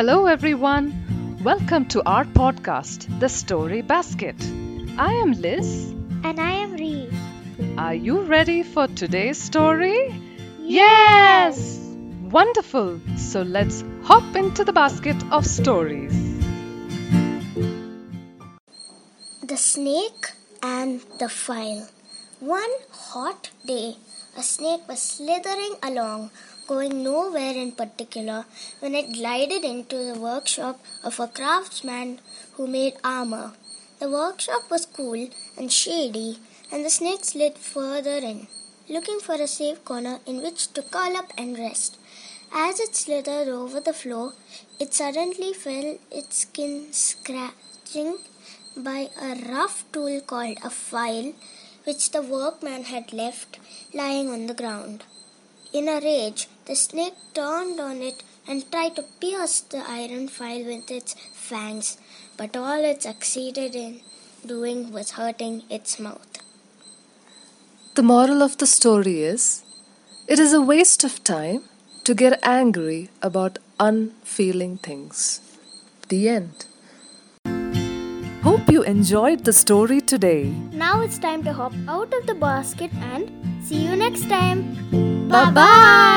Hello, everyone. Welcome to our podcast, The Story Basket. I am Liz. And I am Ree. Are you ready for today's story? Yes! Wonderful. So let's hop into the basket of stories. The Snake and the File. One hot day, a snake was slithering along, going nowhere in particular, when it glided into the workshop of a craftsman who made armor. The workshop was cool and shady, and the snake slid further in, looking for a safe corner in which to curl up and rest. As it slithered over the floor, it suddenly felt its skin scratching by a rough tool called a file, which the workman had left lying on the ground. In a rage, the snake turned on it and tried to pierce the iron file with its fangs, but all it succeeded in doing was hurting its mouth. The moral of the story is it is a waste of time to get angry about unfeeling things. The end. Hope you enjoyed the story today. Now it's time to hop out of the basket and see you next time. Bye bye.